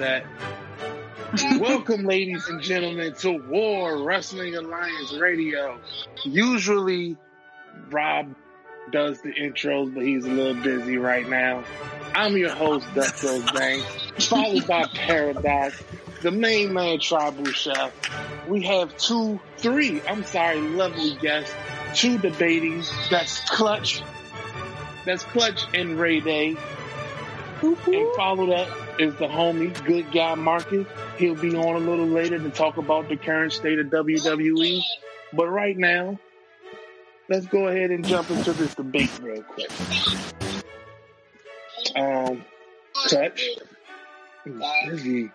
that. Welcome, ladies and gentlemen, to War Wrestling Alliance Radio. Usually, Rob does the intros, but he's a little busy right now. I'm your host, Ducko Banks, followed by Paradox, the main man, Tribal Chef. We have two, three, I'm sorry, lovely guests, two debating. That's Clutch. That's Clutch and Ray Day. And followed up is the homie, good guy Marcus. He'll be on a little later to talk about the current state of WWE. But right now, let's go ahead and jump into this debate real quick. Um, Clutch. Is he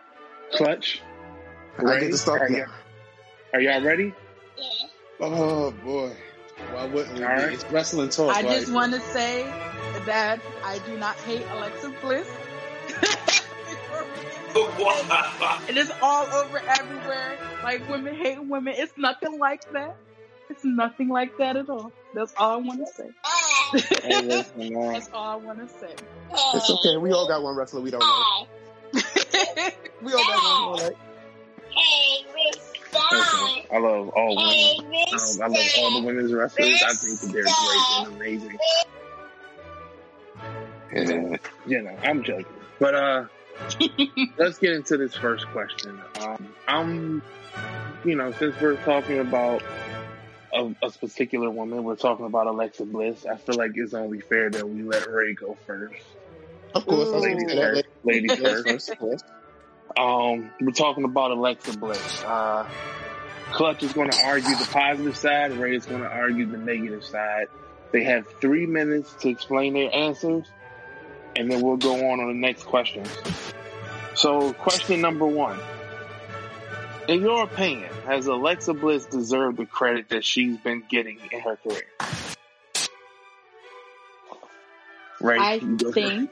Clutch? I get to start are, now. y'all, are y'all ready? Oh boy. Why wouldn't we? Right. It's wrestling talk. I like- just want to say that I do not hate Alexa Bliss. it is all over everywhere. Like women hate women. It's nothing like that. It's nothing like that at all. That's all I want to say. Hey, listen, That's all I want to say. It's okay. We all got one wrestler we don't know. We all got one. All right. listen, I love all women. Um, I love all the women's wrestlers. I think that they're great and amazing. And, you know, I'm joking. But uh let's get into this first question. Um I'm you know, since we're talking about a, a particular woman, we're talking about Alexa Bliss. I feel like it's only fair that we let Ray go first. Of course. Ooh. Ladies Ladies first. Ladies first. first. of course. Um, we're talking about Alexa Bliss. Uh, Clutch is going to argue the positive side. Ray is going to argue the negative side. They have three minutes to explain their answers, and then we'll go on on the next question. So, question number one: In your opinion, has Alexa Bliss deserved the credit that she's been getting in her career? Right. I you go first. think,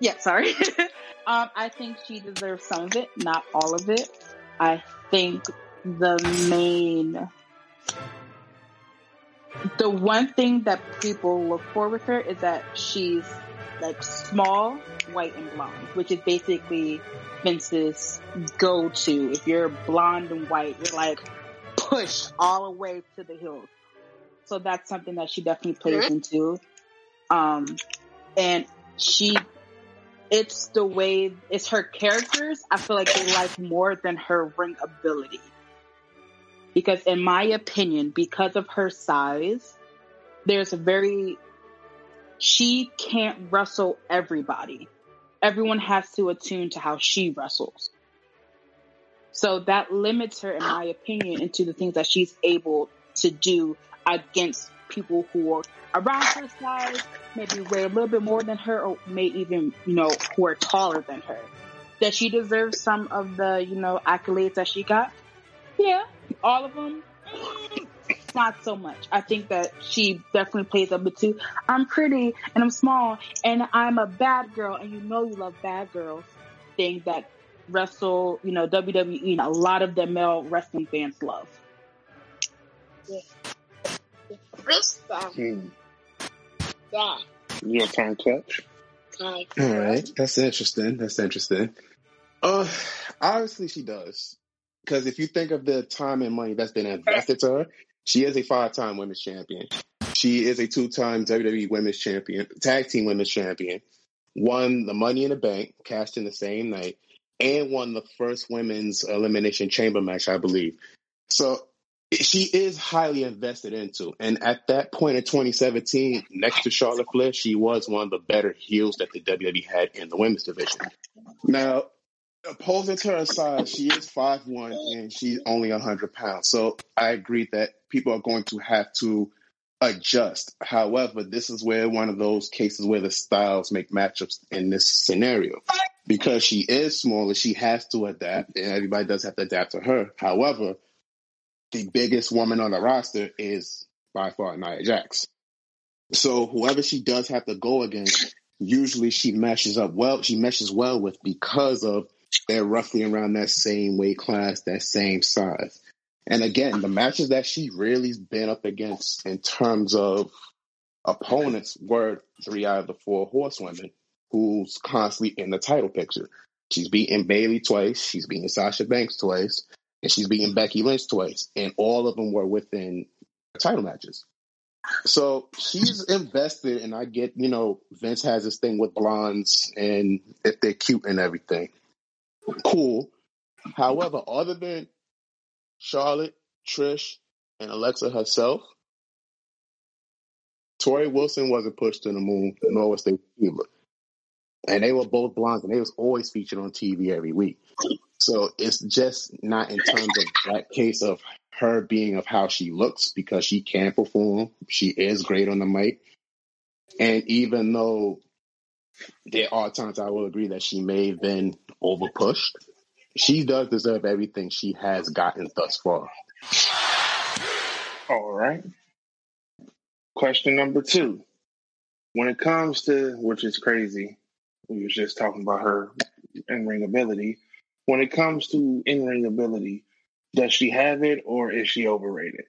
yeah, sorry. um, I think she deserves some of it, not all of it. I think the main, the one thing that people look for with her is that she's like small, white, and blonde, which is basically Vince's go-to. If you're blonde and white, you're like pushed all the way to the hills. So that's something that she definitely plays into. Um, and she it's the way it's her characters i feel like they like more than her ring ability because in my opinion because of her size there's a very she can't wrestle everybody everyone has to attune to how she wrestles so that limits her in my opinion into the things that she's able to do against people who are around her size maybe weigh a little bit more than her or may even, you know, who are taller than her. Does she deserve some of the, you know, accolades that she got? Yeah. All of them? Not so much. I think that she definitely plays up with two. I'm pretty and I'm small and I'm a bad girl and you know you love bad girls. Thing that wrestle, you know, WWE and a lot of the male wrestling fans love. Hmm. Your turn, catch? All right. That's interesting. That's interesting. Uh, obviously she does. Because if you think of the time and money that's been invested to her, she is a five-time women's champion. She is a two-time WWE Women's Champion, Tag Team Women's Champion. Won the Money in the Bank, cashed in the same night, and won the first Women's Elimination Chamber match, I believe. So she is highly invested into. And at that point in 2017, next to Charlotte Flair, she was one of the better heels that the WWE had in the women's division. Now, opposing to her size, she is 5'1 and she's only 100 pounds. So I agree that people are going to have to adjust. However, this is where one of those cases where the styles make matchups in this scenario. Because she is smaller, she has to adapt, and everybody does have to adapt to her. However, the biggest woman on the roster is by far Nia Jax. So whoever she does have to go against, usually she meshes up well. She meshes well with because of they're roughly around that same weight class, that same size. And again, the matches that she really's been up against in terms of opponents were three out of the four horsewomen who's constantly in the title picture. She's beaten Bayley twice. She's beaten Sasha Banks twice, and she's beaten Becky Lynch twice, and all of them were within title matches. So she's invested, and I get, you know, Vince has this thing with blondes and if they're cute and everything. Cool. However, other than Charlotte, Trish, and Alexa herself, Torrie Wilson wasn't pushed to the moon, nor was Keibler. And they were both blondes, and they was always featured on TV every week. So it's just not in terms of that case of her being of how she looks because she can perform. She is great on the mic. And even though there are times I will agree that she may have been over pushed, she does deserve everything she has gotten thus far. All right. Question number two. When it comes to, which is crazy, we was just talking about her in ring ability. When it comes to in ring ability, does she have it or is she overrated?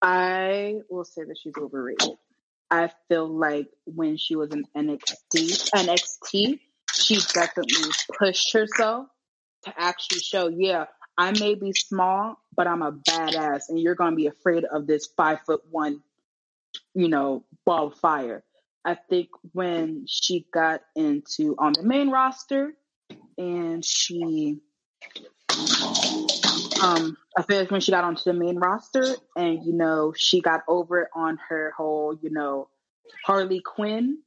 I will say that she's overrated. I feel like when she was in NXT, NXT, she definitely pushed herself to actually show, yeah, I may be small, but I'm a badass, and you're to be afraid of this five foot one, you know, ball of fire. I think when she got into on the main roster, and she um I feel like when she got onto the main roster and you know she got over on her whole, you know, Harley Quinn,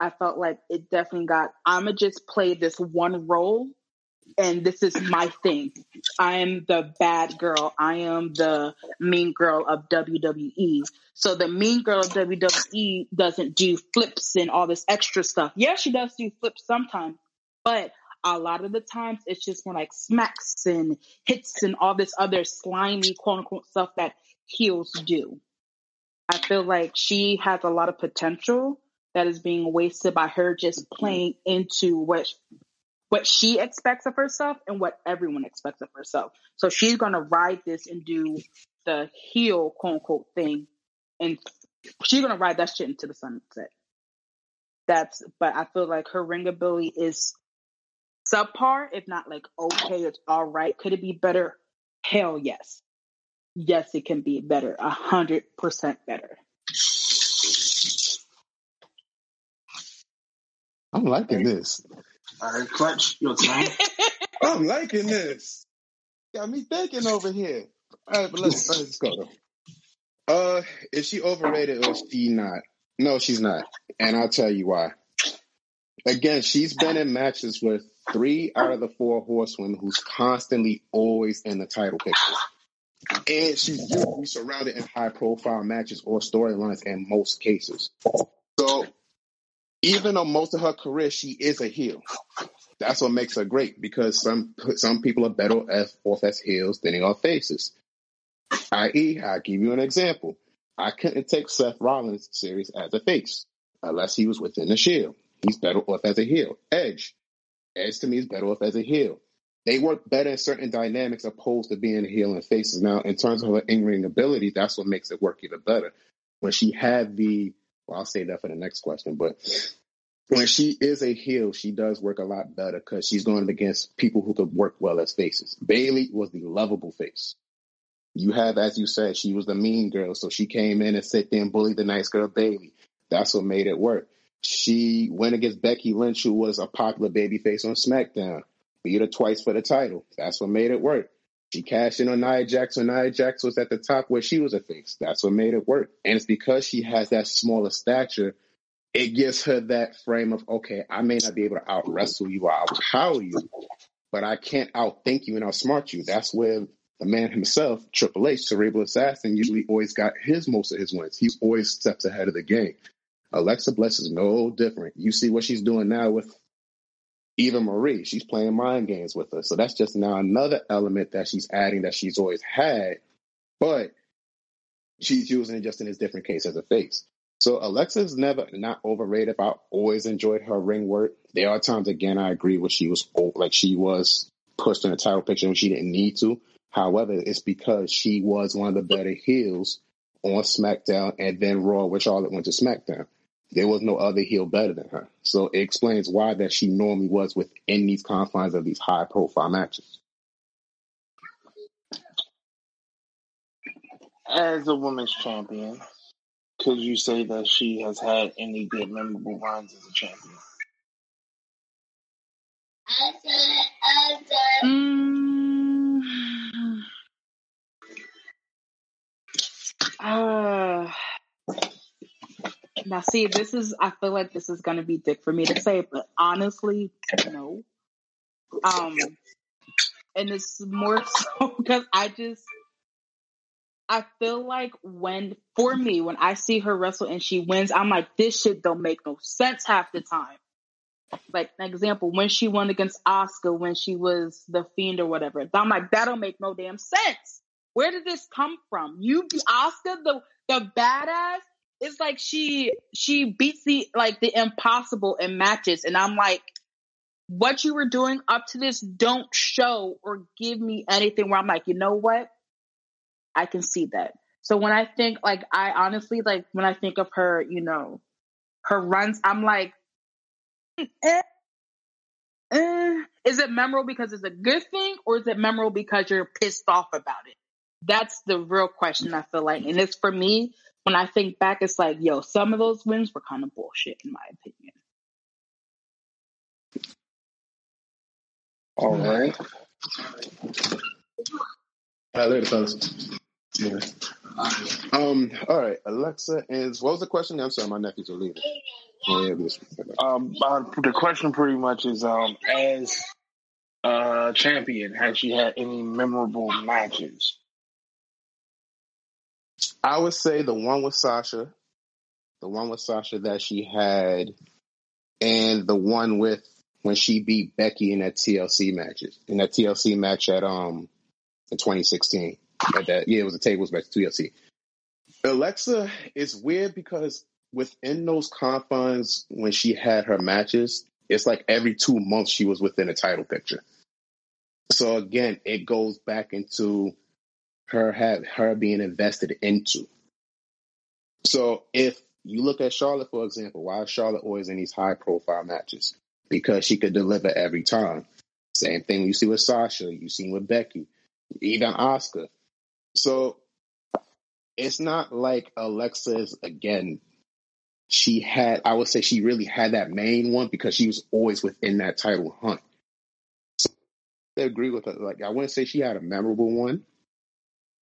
I felt like it definitely got I'ma just play this one role and this is my thing. I am the bad girl. I am the mean girl of WWE. So the mean girl of WWE doesn't do flips and all this extra stuff. Yeah, she does do flips sometimes, but a lot of the times it's just more like smacks and hits and all this other slimy quote unquote stuff that heels do. I feel like she has a lot of potential that is being wasted by her just playing into what what she expects of herself and what everyone expects of herself. So she's gonna ride this and do the heel quote unquote thing and she's gonna ride that shit into the sunset. That's but I feel like her ring ability is subpar, if not like okay, it's all right. Could it be better? Hell yes. Yes, it can be better. A hundred percent better. I'm liking this. All right, clutch, your turn. I'm liking this. Got me thinking over here. All right, but let's, let's go. Uh, is she overrated or is she not? No, she's not. And I'll tell you why. Again, she's been in matches with three out of the four horsewomen who's constantly always in the title picture. And she's usually surrounded in high profile matches or storylines in most cases. So even though most of her career she is a heel, that's what makes her great because some some people are better off as heels than they are faces. I.e., I'll give you an example. I couldn't take Seth Rollins serious as a face unless he was within the Shield. He's better off as a heel. Edge, Edge to me is better off as a heel. They work better in certain dynamics opposed to being a heel and faces. Now, in terms of her in-ring ability, that's what makes it work even better. When she had the, well, I'll say that for the next question, but when she is a heel, she does work a lot better because she's going against people who could work well as faces. Bayley was the lovable face. You have, as you said, she was the mean girl, so she came in and sit there and bullied the nice girl Bayley. That's what made it work. She went against Becky Lynch, who was a popular babyface on SmackDown. Beat her twice for the title. That's what made it work. She cashed in on Nia Jax when Nia Jax was at the top where she was a face. That's what made it work. And it's because she has that smaller stature, it gives her that frame of, okay, I may not be able to out wrestle you or out power you, but I can't outthink you and outsmart you. That's where the man himself, Triple H, Cerebral Assassin, usually always got his most of his wins. He always steps ahead of the game. Alexa Bliss is no different. You see what she's doing now with Eva Marie. She's playing mind games with her. So that's just now another element that she's adding that she's always had, but she's using it just in this different case as a face. So Alexa's never not overrated. I've always enjoyed her ring work. There are times again I agree with she was like she was pushed in the title picture when she didn't need to. However, it's because she was one of the better heels on SmackDown and then Raw, which all it went to SmackDown. There was no other heel better than her. So it explains why that she normally was within these confines of these high profile matches. As a women's champion, could you say that she has had any good memorable runs as a champion? Mm. Uh, now, see, this is, I feel like this is going to be dick for me to say, but honestly, no. Um, and it's more so because I just, I feel like when, for me, when I see her wrestle and she wins, I'm like, this shit don't make no sense half the time. Like, an example, when she won against Asuka when she was the fiend or whatever, I'm like, that don't make no damn sense. Where did this come from? You, Asuka, the, the badass, it's like she, she beats the, like, the impossible in matches. And I'm like, what you were doing up to this don't show or give me anything where I'm like, you know what? I can see that. So when I think like I honestly like when I think of her, you know, her runs, I'm like, eh, eh. is it memorable because it's a good thing or is it memorable because you're pissed off about it? That's the real question I feel like. And it's for me, when I think back, it's like, yo, some of those wins were kind of bullshit in my opinion. All right. All right, later, fellas. Yeah. Um. All right, Alexa is. What was the question? I'm sorry, my nephews are leaving. Yeah, Um, the question pretty much is, um, as a champion, has she had any memorable matches? I would say the one with Sasha, the one with Sasha that she had, and the one with when she beat Becky in that TLC matches in that TLC match at um in 2016. At that, yeah, it was a tables match TLC. Alexa is weird because within those confines, when she had her matches, it's like every two months she was within a title picture. So again, it goes back into her have her being invested into. So if you look at Charlotte, for example, why is Charlotte always in these high profile matches? Because she could deliver every time. Same thing you see with Sasha, you see with Becky, even Asuka. So it's not like Alexa's again. She had, I would say, she really had that main one because she was always within that title hunt. So I agree with her. Like I wouldn't say she had a memorable one,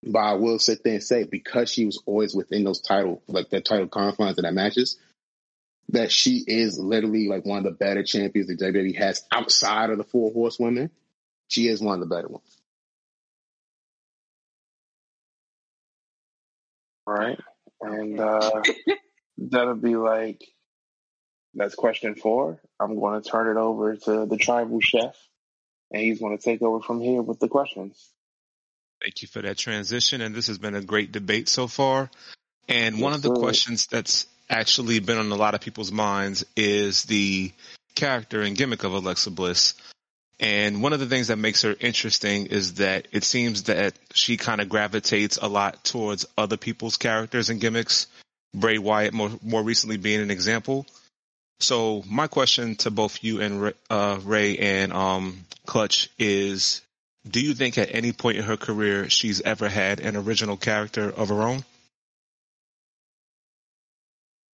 but I will sit there and say because she was always within those title, like the title confines of that matches, that she is literally like one of the better champions that WWE has outside of the four horsewomen. She is one of the better ones. Right. And uh, that'll be like, that's question four. I'm going to turn it over to the tribal chef, and he's going to take over from here with the questions. Thank you for that transition. And this has been a great debate so far. And one of the sir. questions that's actually been on a lot of people's minds is the character and gimmick of Alexa Bliss. And one of the things that makes her interesting is that it seems that she kind of gravitates a lot towards other people's characters and gimmicks. Bray Wyatt more, more recently being an example. So my question to both you and Ray- uh, Ray and um, Clutch is, do you think at any point in her career she's ever had an original character of her own?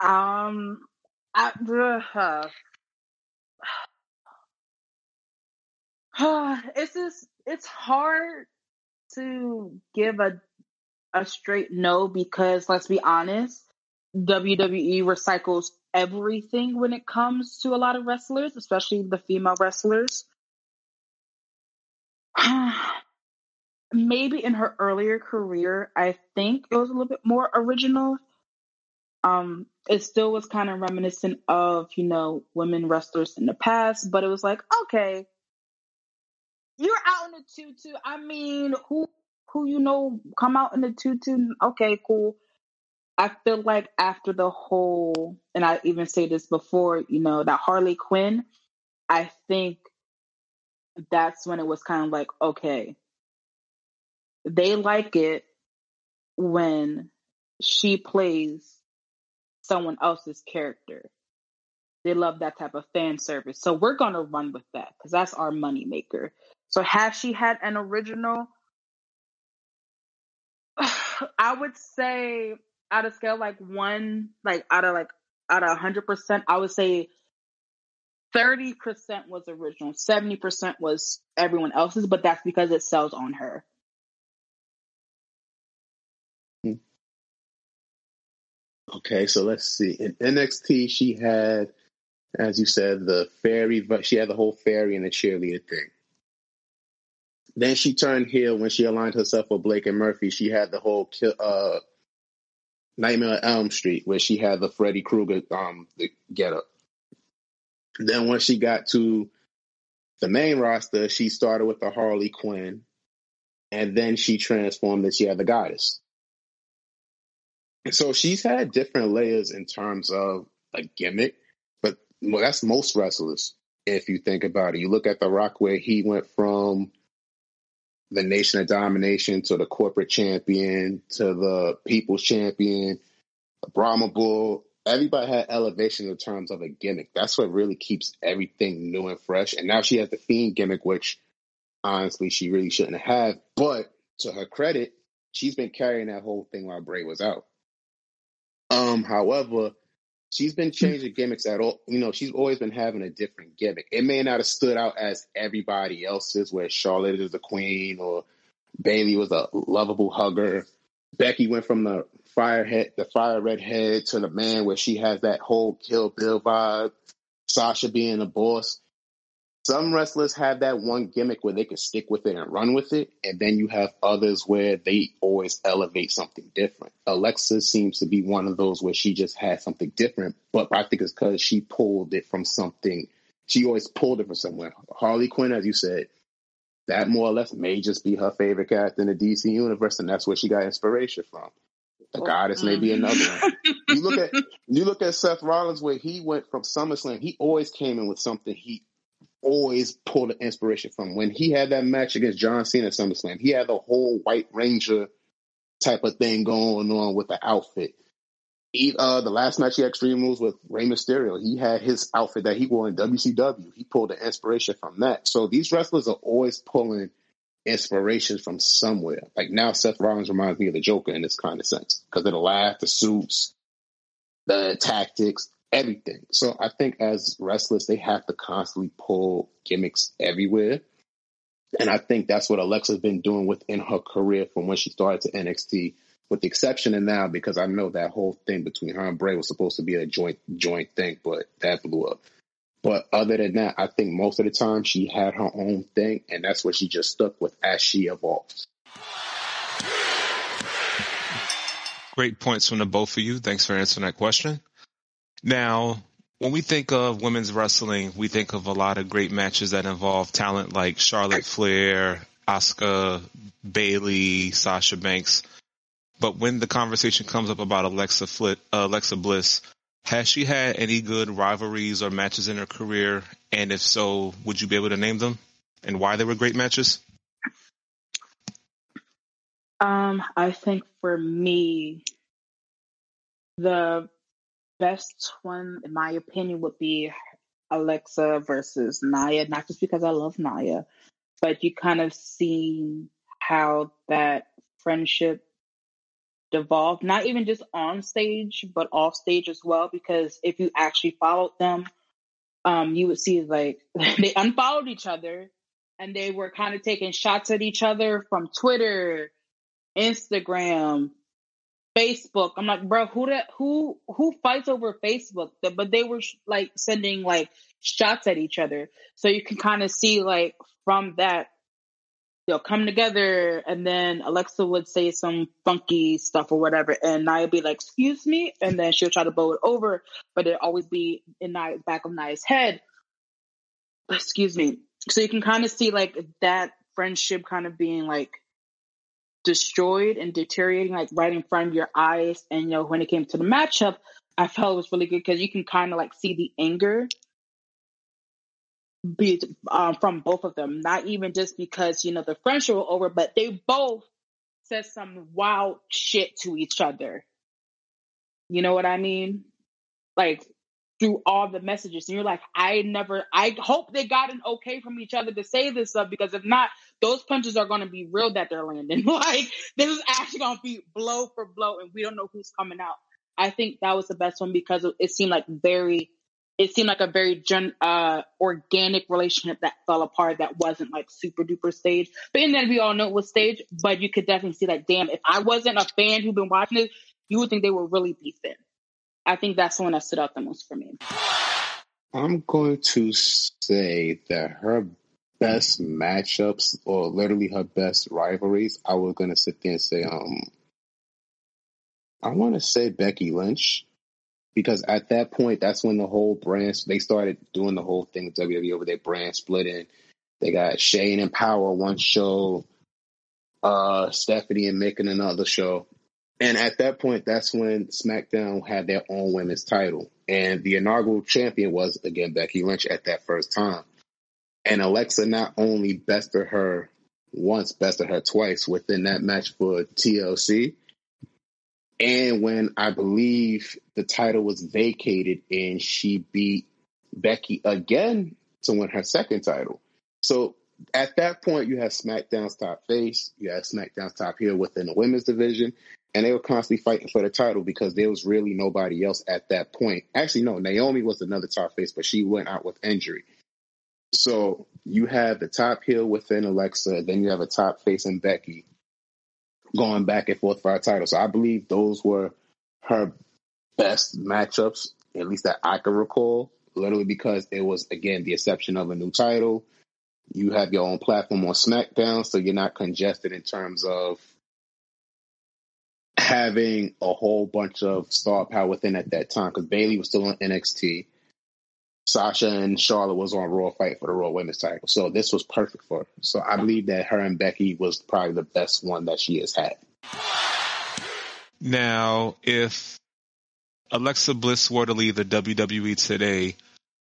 Um, I, uh, it's just it's hard to give a a straight no because let's be honest, WWE recycles everything when it comes to a lot of wrestlers, especially the female wrestlers. Maybe in her earlier career, I think it was a little bit more original. Um, it still was kind of reminiscent of, you know, women wrestlers in the past, but it was like, okay, you're out in the tutu. I mean, who who you know come out in the tutu? Okay, cool. I feel like after the whole, and I even say this before, you know, that Harley Quinn, I think that's when it was kind of like, okay, they like it when she plays someone else's character. They love that type of fan service. So we're going to run with that because that's our moneymaker. So has she had an original? I would say out of scale like one, like out of like out of hundred percent, I would say thirty percent was original, seventy percent was everyone else's, but that's because it sells on her. Okay, so let's see. In NXT, she had, as you said, the fairy, but she had the whole fairy and the cheerleader thing. Then she turned heel when she aligned herself with Blake and Murphy. She had the whole uh, Nightmare on Elm Street, where she had the Freddy Krueger um get up. Then when she got to the main roster, she started with the Harley Quinn, and then she transformed and she had the Goddess. So she's had different layers in terms of a gimmick, but well, that's most wrestlers. If you think about it, you look at The Rock, where he went from the Nation of Domination to the corporate champion to the people's champion, the Brahma Bull. Everybody had elevation in terms of a gimmick. That's what really keeps everything new and fresh. And now she has the Fiend gimmick, which honestly she really shouldn't have. But to her credit, she's been carrying that whole thing while Bray was out. Um, however, she's been changing gimmicks at all. You know, she's always been having a different gimmick. It may not have stood out as everybody else's, where Charlotte is the queen or Bayley was a lovable hugger. Becky went from the fire head, the fire red head to the man where she has that whole Kill Bill vibe. Sasha being a boss some wrestlers have that one gimmick where they can stick with it and run with it, and then you have others where they always elevate something different. Alexa seems to be one of those where she just had something different, but I think it's because she pulled it from something. She always pulled it from somewhere. Harley Quinn, as you said, that more or less may just be her favorite character in the DC universe, and that's where she got inspiration from. The oh, goddess may be mm. another one. you look at you look at Seth Rollins where he went from SummerSlam. He always came in with something he always pulled the inspiration from. When he had that match against John Cena at SummerSlam, he had the whole White Ranger type of thing going on with the outfit. He, uh, the last match he had Extreme Rules with Rey Mysterio, he had his outfit that he wore in WCW. He pulled the inspiration from that. So these wrestlers are always pulling inspirations from somewhere. Like now, Seth Rollins reminds me of the Joker in this kind of sense because of the laugh, the suits, the tactics everything. So I think as wrestlers, they have to constantly pull gimmicks everywhere. And I think that's what Alexa's been doing within her career from when she started to NXT, with the exception of now, because I know that whole thing between her and Bray was supposed to be a joint joint thing, but that blew up. But other than that, I think most of the time she had her own thing, and that's what she just stuck with as she evolved. Great points from the both of you. Thanks for answering that question. Now, when we think of women's wrestling, we think of a lot of great matches that involve talent like Charlotte Flair, Asuka, Bayley, Sasha Banks. But when the conversation comes up about Alexa, Flit, uh, Alexa Bliss, has she had any good rivalries or matches in her career? And if so, would you be able to name them and why they were great matches? Um, I think for me, the best one, in my opinion, would be Alexa versus Nia. Not just because I love Nia, but you kind of see how that friendship devolved, not even just on stage, but off stage as well. Because if you actually followed them, um, you would see like they unfollowed each other and they were kind of taking shots at each other from Twitter, Instagram, Facebook. I'm like, bro, who that who who fights over Facebook? But they were like sending like shots at each other, so you can kind of see like from that they'll come together, and then Alexa would say some funky stuff or whatever, and Nia would be like, "Excuse me," and then she'll try to blow it over, but it always be in Nia, back of Nia's head. Excuse me. So you can kind of see like that friendship kind of being like destroyed and deteriorating like right in front of your eyes. And you know, when it came to the matchup, I felt it was really good because you can kind of like see the anger be um, from both of them. Not even just because you know the friendship was over, but they both said some wild shit to each other. You know what I mean? like through all the messages. And you're like, I never, I hope they got an okay from each other to say this stuff because if not, those punches are going to be real that they're landing. like, this is actually going to be blow for blow, and we don't know who's coming out. I think that was the best one because it seemed like very, it seemed like a very gen, uh, organic relationship that fell apart that wasn't like super duper stage. But in then we all know it was stage, but you could definitely see that, damn, if I wasn't a fan who'd been watching it, you would think they were really beefing. I think that's the one that stood out the most for me. I'm going to say that her best matchups, or literally her best rivalries, I was going to sit there and say, um, I want to say Becky Lynch, because at that point, that's when the whole brand they started doing the whole thing with WWE over their brand splitting. They got Shane and Power one show, uh, Stephanie and Mick in another show. And at that point, that's when SmackDown had their own women's title. And the inaugural champion was, again, Becky Lynch at that first time. And Alexa not only bested her once, bested her twice within that match for TLC. And when I believe the title was vacated and she beat Becky again to win her second title. So at that point, you have SmackDown's top face, you have SmackDown's top heel within the women's division, and they were constantly fighting for the title because there was really nobody else at that point. Actually, no, Naomi was another top face, but she went out with injury. So you have the top heel within Alexa, then you have a top face in Becky going back and forth for our title. So I believe those were her best matchups, at least that I can recall, literally because it was, again, the exception of a new title. You have your own platform on SmackDown, so you're not congested in terms of having a whole bunch of star power within at that time because Bayley was still on NXT. Sasha and Charlotte was on Raw fight for the Raw Women's title. So this was perfect for her. So I believe that her and Becky was probably the best one that she has had. Now, if Alexa Bliss were to leave the WWE today,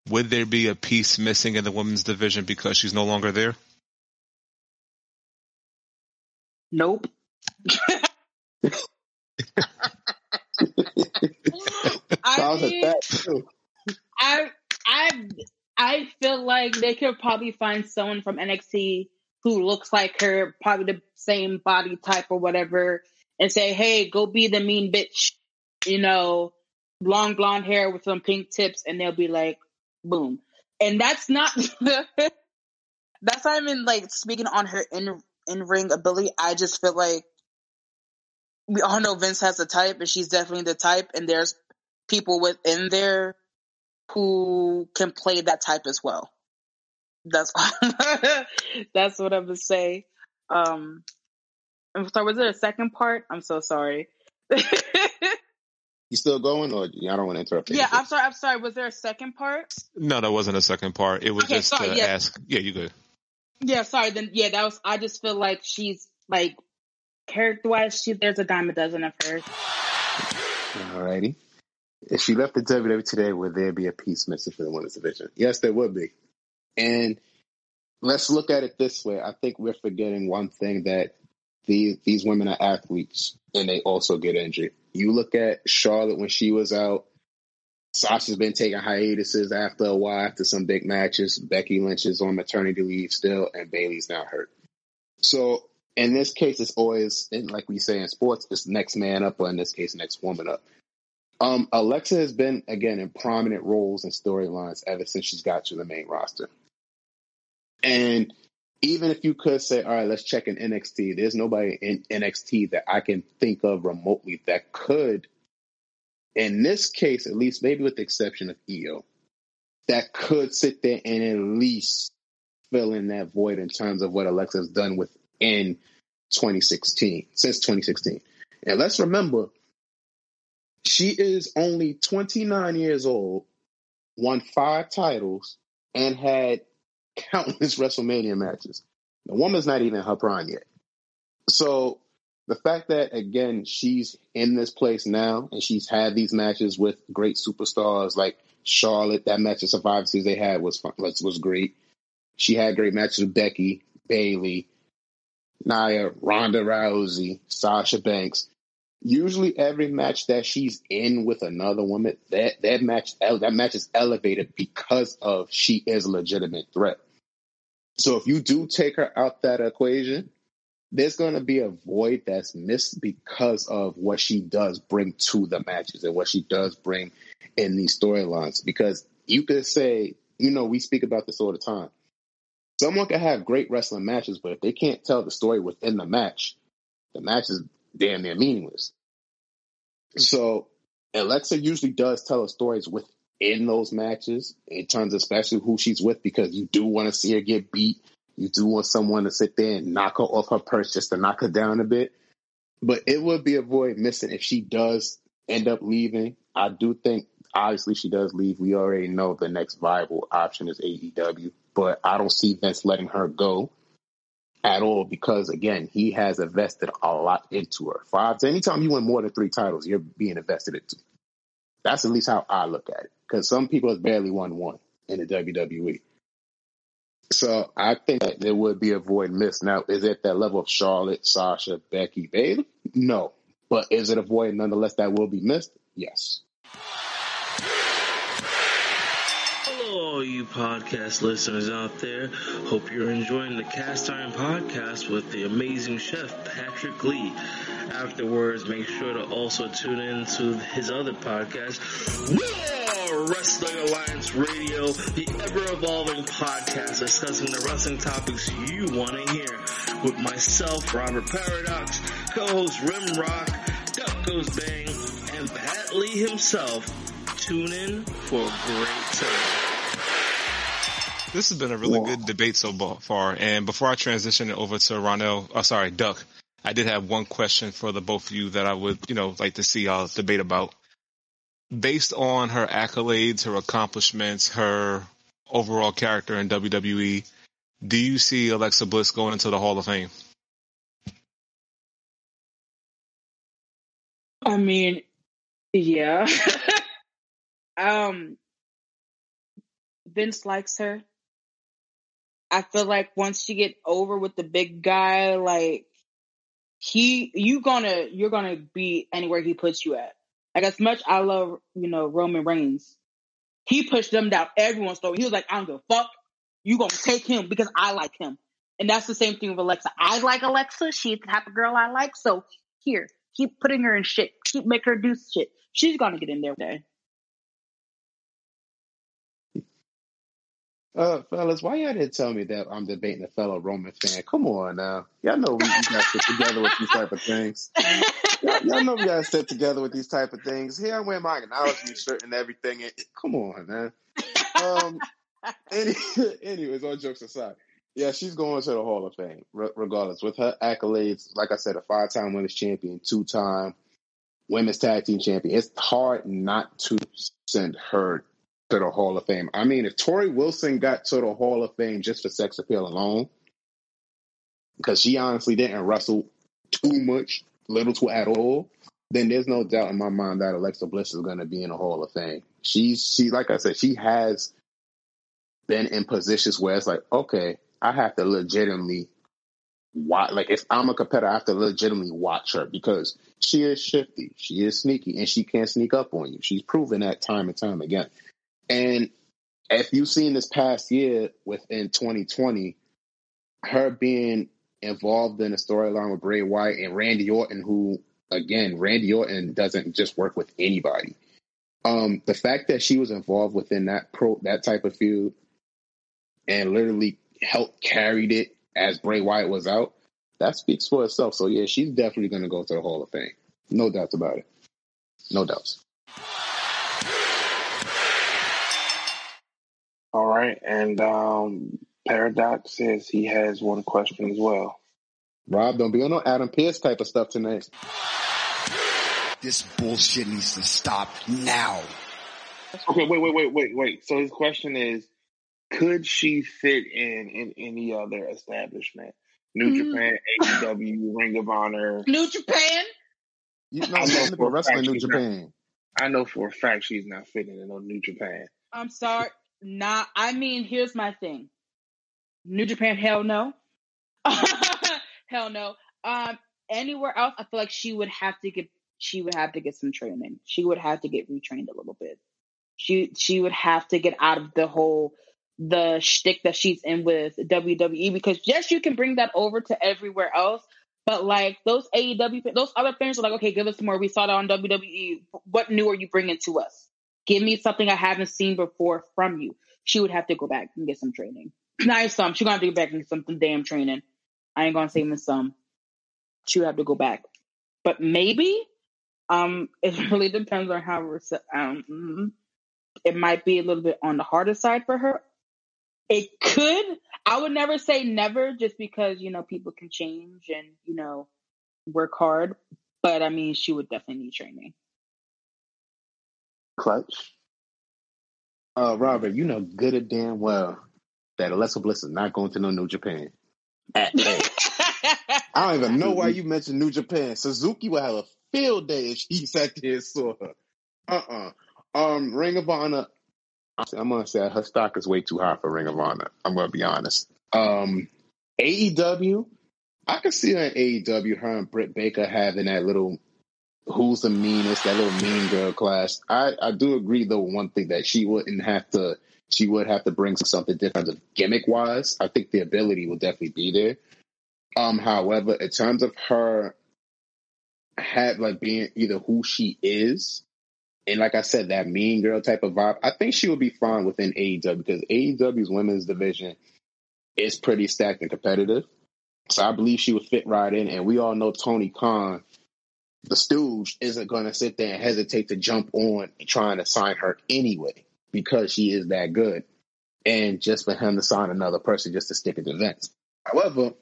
would there be a piece missing in the women's division because she's no longer there? Nope. I mean, I I I feel like they could probably find someone from NXT who looks like her, probably the same body type or whatever, and say, "Hey, go be the mean bitch," you know, long blonde hair with some pink tips, and they'll be like, "Boom." And that's not that's not even like speaking on her in in ring ability. I just feel like we all know Vince has a type, and she's definitely the type. And there's people within there who can play that type as well. That's that's what I would say. Um, I'm sorry. Was there a second part? I'm so sorry. you still going, or I don't want to interrupt? Yeah, I'm sorry. I'm sorry. Was there a second part? No, that wasn't a second part. It was okay, just sorry, to yeah. ask. Yeah, you good. Yeah, sorry. Then yeah, that was. I just feel like she's like character wise, she there's a dime a dozen of her. Alrighty. If she left the WWE today, would there be a piece missing for the women's division? Yes, there would be. And let's look at it this way. I think we're forgetting one thing that the, these women are athletes and they also get injured. You look at Charlotte when she was out. Sasha's been taking hiatuses after a while, after some big matches. Becky Lynch is on maternity leave still, and Bayley's now hurt. So in this case, it's always, like we say in sports, it's next man up, or in this case, next woman up. Um, Alexa has been again in prominent roles and storylines ever since she's got to the main roster. And even if you could say, all right, let's check in NXT, there's nobody in NXT that I can think of remotely that could, in this case, at least maybe with the exception of Io, that could sit there and at least fill in that void in terms of what Alexa's done within 2016, since 2016. And let's remember, she is only 29 years old, won five titles, and had countless WrestleMania matches. The woman's not even in her prime yet. So the fact that again she's in this place now and she's had these matches with great superstars like Charlotte, that match of Survivor Series they had was fun, was, was great. She had great matches with Becky, Bayley, Nia, Ronda Rousey, Sasha Banks. Usually every match that she's in with another woman, that that match that match is elevated because of she is a legitimate threat. So if you do take her out that equation, there's going to be a void that's missed because of what she does bring to the matches and what she does bring in these storylines. Because you could say, you know, we speak about this all the time. Someone can have great wrestling matches, but if they can't tell the story within the match, the match is damn near meaningless. So Alexa usually does tell her stories within those matches in terms of especially who she's with because you do want to see her get beat. You do want someone to sit there and knock her off her perch just to knock her down a bit. But it would be a void missing if she does end up leaving. I do think obviously she does leave. We already know the next viable option is AEW, but I don't see Vince letting her go at all because again, he has invested a lot into her. Five, anytime you win more than three titles, you're being invested into. That's at least how I look at it. Because some people have barely won one in the WWE. So I think that there would be a void missed. Now, is it that level of Charlotte, Sasha, Becky, Bayley? No. But is it a void nonetheless that will be missed? Yes. All you podcast listeners out there. Hope you're enjoying the Cast Iron Podcast with the amazing chef Patrick Lee. Afterwards, make sure to also tune in to his other podcast, War Wrestling Alliance Radio, the ever-evolving podcast discussing the wrestling topics you want to hear. With myself, Robert Paradox, co-host Rim Rock, Duck Goes Bang, and Pat Lee himself. Tune in for a great time. This has been a really good debate so far. And before I transition it over to Ronell, oh, sorry, Duck, I did have one question for the both of you that I would, you know, like to see y'all debate about. Based on her accolades, her accomplishments, her overall character in WWE, do you see Alexa Bliss going into the Hall of Fame? I mean, yeah. um, Vince likes her. I feel like once you get over with the big guy, like he, you gonna, you're gonna be anywhere he puts you at. Like as much I love, you know, Roman Reigns, he pushed them down everyone's throat. He was like, I don't give a fuck. You gonna take him because I like him. And that's the same thing with Alexa. I like Alexa. She's the type of girl I like. So here, keep putting her in shit. Keep make her do shit. She's gonna get in there today. Uh, fellas, why y'all didn't tell me that I'm debating a fellow Roman fan? Come on now. Y'all know we, we gotta sit together with these type of things. Y'all, y'all know we gotta sit together with these type of things. Here I wear my acknowledgement shirt and everything. And, come on, man. Um, any, anyways, all jokes aside. Yeah, she's going to the Hall of Fame, regardless. With her accolades, like I said, a five time women's champion, two time women's tag team champion. It's hard not to send her to the Hall of Fame. I mean, if Torrie Wilson got to the Hall of Fame just for sex appeal alone, because she honestly didn't wrestle too much, little to at all, then there's no doubt in my mind that Alexa Bliss is going to be in the Hall of Fame. She's she like I said, she has been in positions where it's like, okay, I have to legitimately watch. Like if I'm a competitor, I have to legitimately watch her because she is shifty, she is sneaky, and she can't sneak up on you. She's proven that time and time again. And if you've seen this past year within 2020, her being involved in a storyline with Bray Wyatt and Randy Orton, who again, Randy Orton doesn't just work with anybody. Um, the fact that she was involved within that pro that type of feud and literally helped carried it as Bray Wyatt was out, that speaks for itself. So yeah, she's definitely going to go to the Hall of Fame. No doubts about it. No doubts. All right, and um, Paradox says he has one question as well. Rob, don't be on no Adam Pearce type of stuff tonight. This bullshit needs to stop now. Okay, wait, wait, wait, wait, wait. So his question is, could she fit in in any other establishment? New mm. Japan, AEW, Ring of Honor, New Japan. You know, I know for wrestling New Japan. Not, I know for a fact she's not fitting in no New Japan. I'm sorry. Not, I mean, here's my thing. New Japan, hell no. hell no. Um, anywhere else, I feel like she would have to get she would have to get some training. She would have to get retrained a little bit. She she would have to get out of the whole the shtick that she's in with WWE because yes, you can bring that over to everywhere else, but like those AEW, those other fans are like, okay, give us more. We saw that on WWE. What new are you bringing to us? Give me something I haven't seen before from you. She would have to go back and get some training. Not some. She's gonna have to go back and get some damn training. I ain't gonna say even some. She would have to go back. But maybe, um, it really depends on how. Um, mm, it might be a little bit on the harder side for her. It could. I would never say never, just because you know people can change and you know work hard. But I mean, she would definitely need training. Clutch. Uh, Robert, you know good and damn well that Alexa Bliss is not going to no New Japan. At all. I don't even know why you mentioned New Japan. Suzuki will have a field day if she sat there and saw her. Uh uh Um, Ring of Honor. I'm gonna say her stock is way too high for Ring of Honor. I'm gonna be honest. Um, AEW. I can see her in AEW. Her and Britt Baker having that little who's the meanest, that little mean girl class. I, I do agree though one thing that she wouldn't have to she would have to bring something different of gimmick wise. I think the ability will definitely be there. Um, however, in terms of her had like being either who she is, and like I said, that mean girl type of vibe, I think she would be fine within AEW because AEW's women's division is pretty stacked and competitive. So I believe she would fit right in. And we all know Tony Khan, the stooge, isn't going to sit there and hesitate to jump on trying to sign her anyway because she is that good. And just for him to sign another person just to stick it to Vince. However,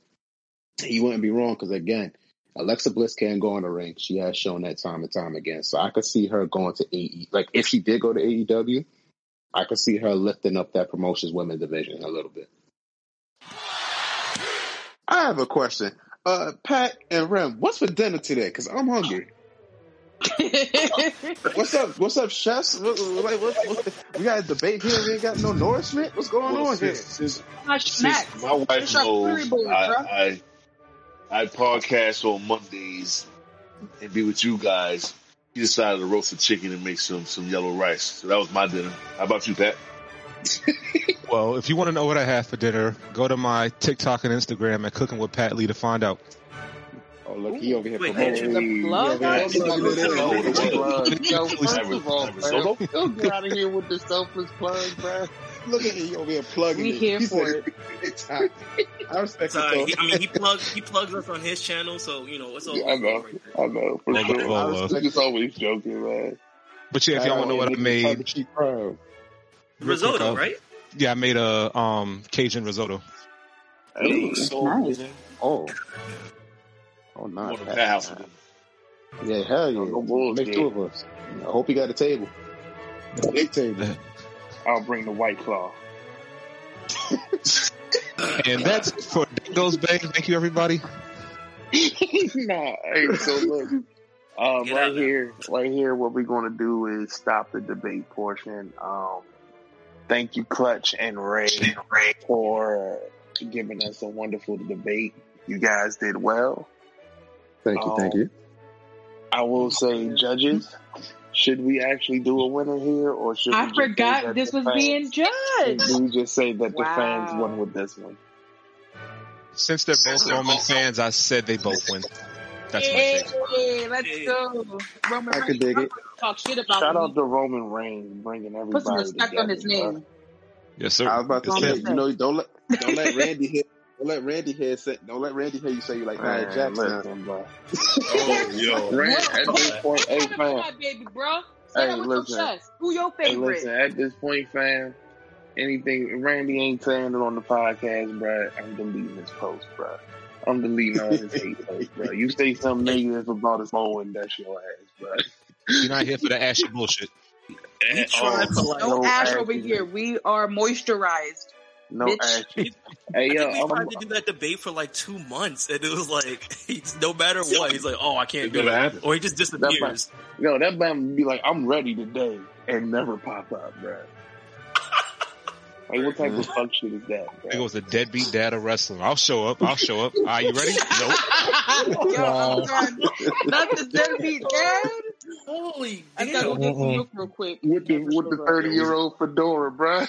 he wouldn't be wrong because again, Alexa Bliss can go in the ring. She has shown that time and time again. So I could see her going to AE. Like if she did go to AEW, I could see her lifting up that promotions women division a little bit. I have a question. Uh, Pat and Rem, what's for dinner today? Because I'm hungry. what's up? What's up, chefs? What, what, what, what, we got a debate here. We ain't got no nourishment. What's going Well, on here? since, since, Gosh, since Max, my wife it's knows bowl. I, I I podcast on Mondays and be with you guys, he decided to roast a chicken and make some some yellow rice. So that was my dinner. How about you, Pat? Well, if you want to know what I had for dinner, go to my TikTok and Instagram at Cooking with Pat Lee to find out. Oh, look, he over here Wait, promoting. the plug? over here plugging it in. Oh, the Plug. Yo, first of all, man, solo? don't get out of here with the selfless plug, bro. Look at him over here plugging We here for said, It's hot. I respect So, it. he, though. I mean, he plugs he plugs us on his channel, so you know it's all. Yeah, I know, I know, for Well, sure. well, I uh, was just always joking, man. But yeah, if y'all want to know what I made, Risotto, uh, right? Yeah, I made a um Cajun risotto. Hey, So, nice. Oh. Oh, Going nice. to Pat house. Yeah, hell yeah. No bullshit. Make two of us. I hope you got a table. A big table. I'll bring the white claw. And that's for Dingo's Bay. Thank you, everybody. nah, hey, so look, um, right here, right here, what we're going to do is stop the debate portion. Um, thank you, Clutch and Ray, for giving us a wonderful debate. You guys did well. Thank you, thank um, you. I will say, judges, should we actually do a winner here, or should I just forgot that this was fans- being judged. Should we just say that the fans Wow. won with this one? Since they're both Roman fans, I said they both win. That's my Hey, take. let's Hey. go. Roman I Reigns, could dig it. Talk shit about Shout me. out to Roman Reigns bringing everybody Put some respect on his together, bro. name. Yes, sir. I was about to Yes, say, you know, don't let don't let Randy hear don't let Randy hear say don't let Randy hear you say you like Nia Jackson. listen, bro. Oh, yo. Rand, at this point, hey, fam. baby, bro. Hey, Say that with your chest. Who your Hey, favorite? listen, at this point, fam, anything, Randy ain't saying it on the podcast, bro. I'm deleting his post, bro. I'm deleting all his hate posts, bro. You say something negative about his mowing, that's your ass, bro. You're not here for the ashy bullshit. He tried to like. no no ash action. over here. We are moisturized. No Bitch. action. I Hey, think yo, we I'm, tried to do that debate for like two months, and it was like, he's, no matter what, he's like, "Oh, I can't do it," happened. or he just disappears. yo, that man would be like, I'm ready today, and never pop up, bro. Like, what type of mm-hmm. fuck shit is that? It was a deadbeat dad of wrestling. I'll show up. I'll show up. Are you ready? Nope. Yo, I'm done. Not the deadbeat dad. Holy I gotta go get some milk real quick. With the with the thirty year old fedora, bro.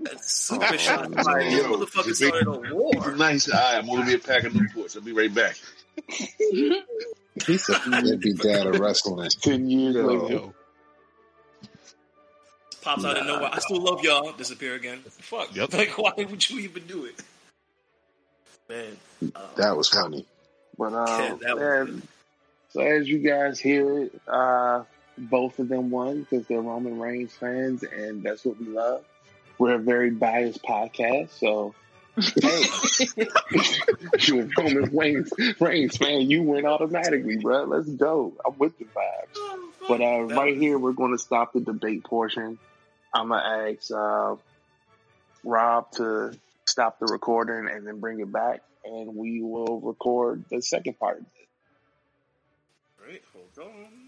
That's super shot. Yo, Like, this motherfucker started a war. nice. All right, I'm gonna be a pack of Newports. I'll be right back. He said he'd be dad of wrestling. Ten years Yo. Later. Yo, Pops out of nowhere. I still love y'all. Disappear again. Fuck. Yep. Like, why would you even do it? Man. um, That was funny. But Yeah, um, yeah, was- so as you guys hear it, uh, both of them won because they're Roman Reigns fans, and that's what we love. We're a very biased podcast, so hey, you're Roman Reigns, Reigns fan, you win automatically, bro. Let's go. I'm with the vibes. But uh, right here, we're going to stop the debate portion. I'm gonna ask uh, Rob to stop the recording and then bring it back, and we will record the second part. Right, hold on.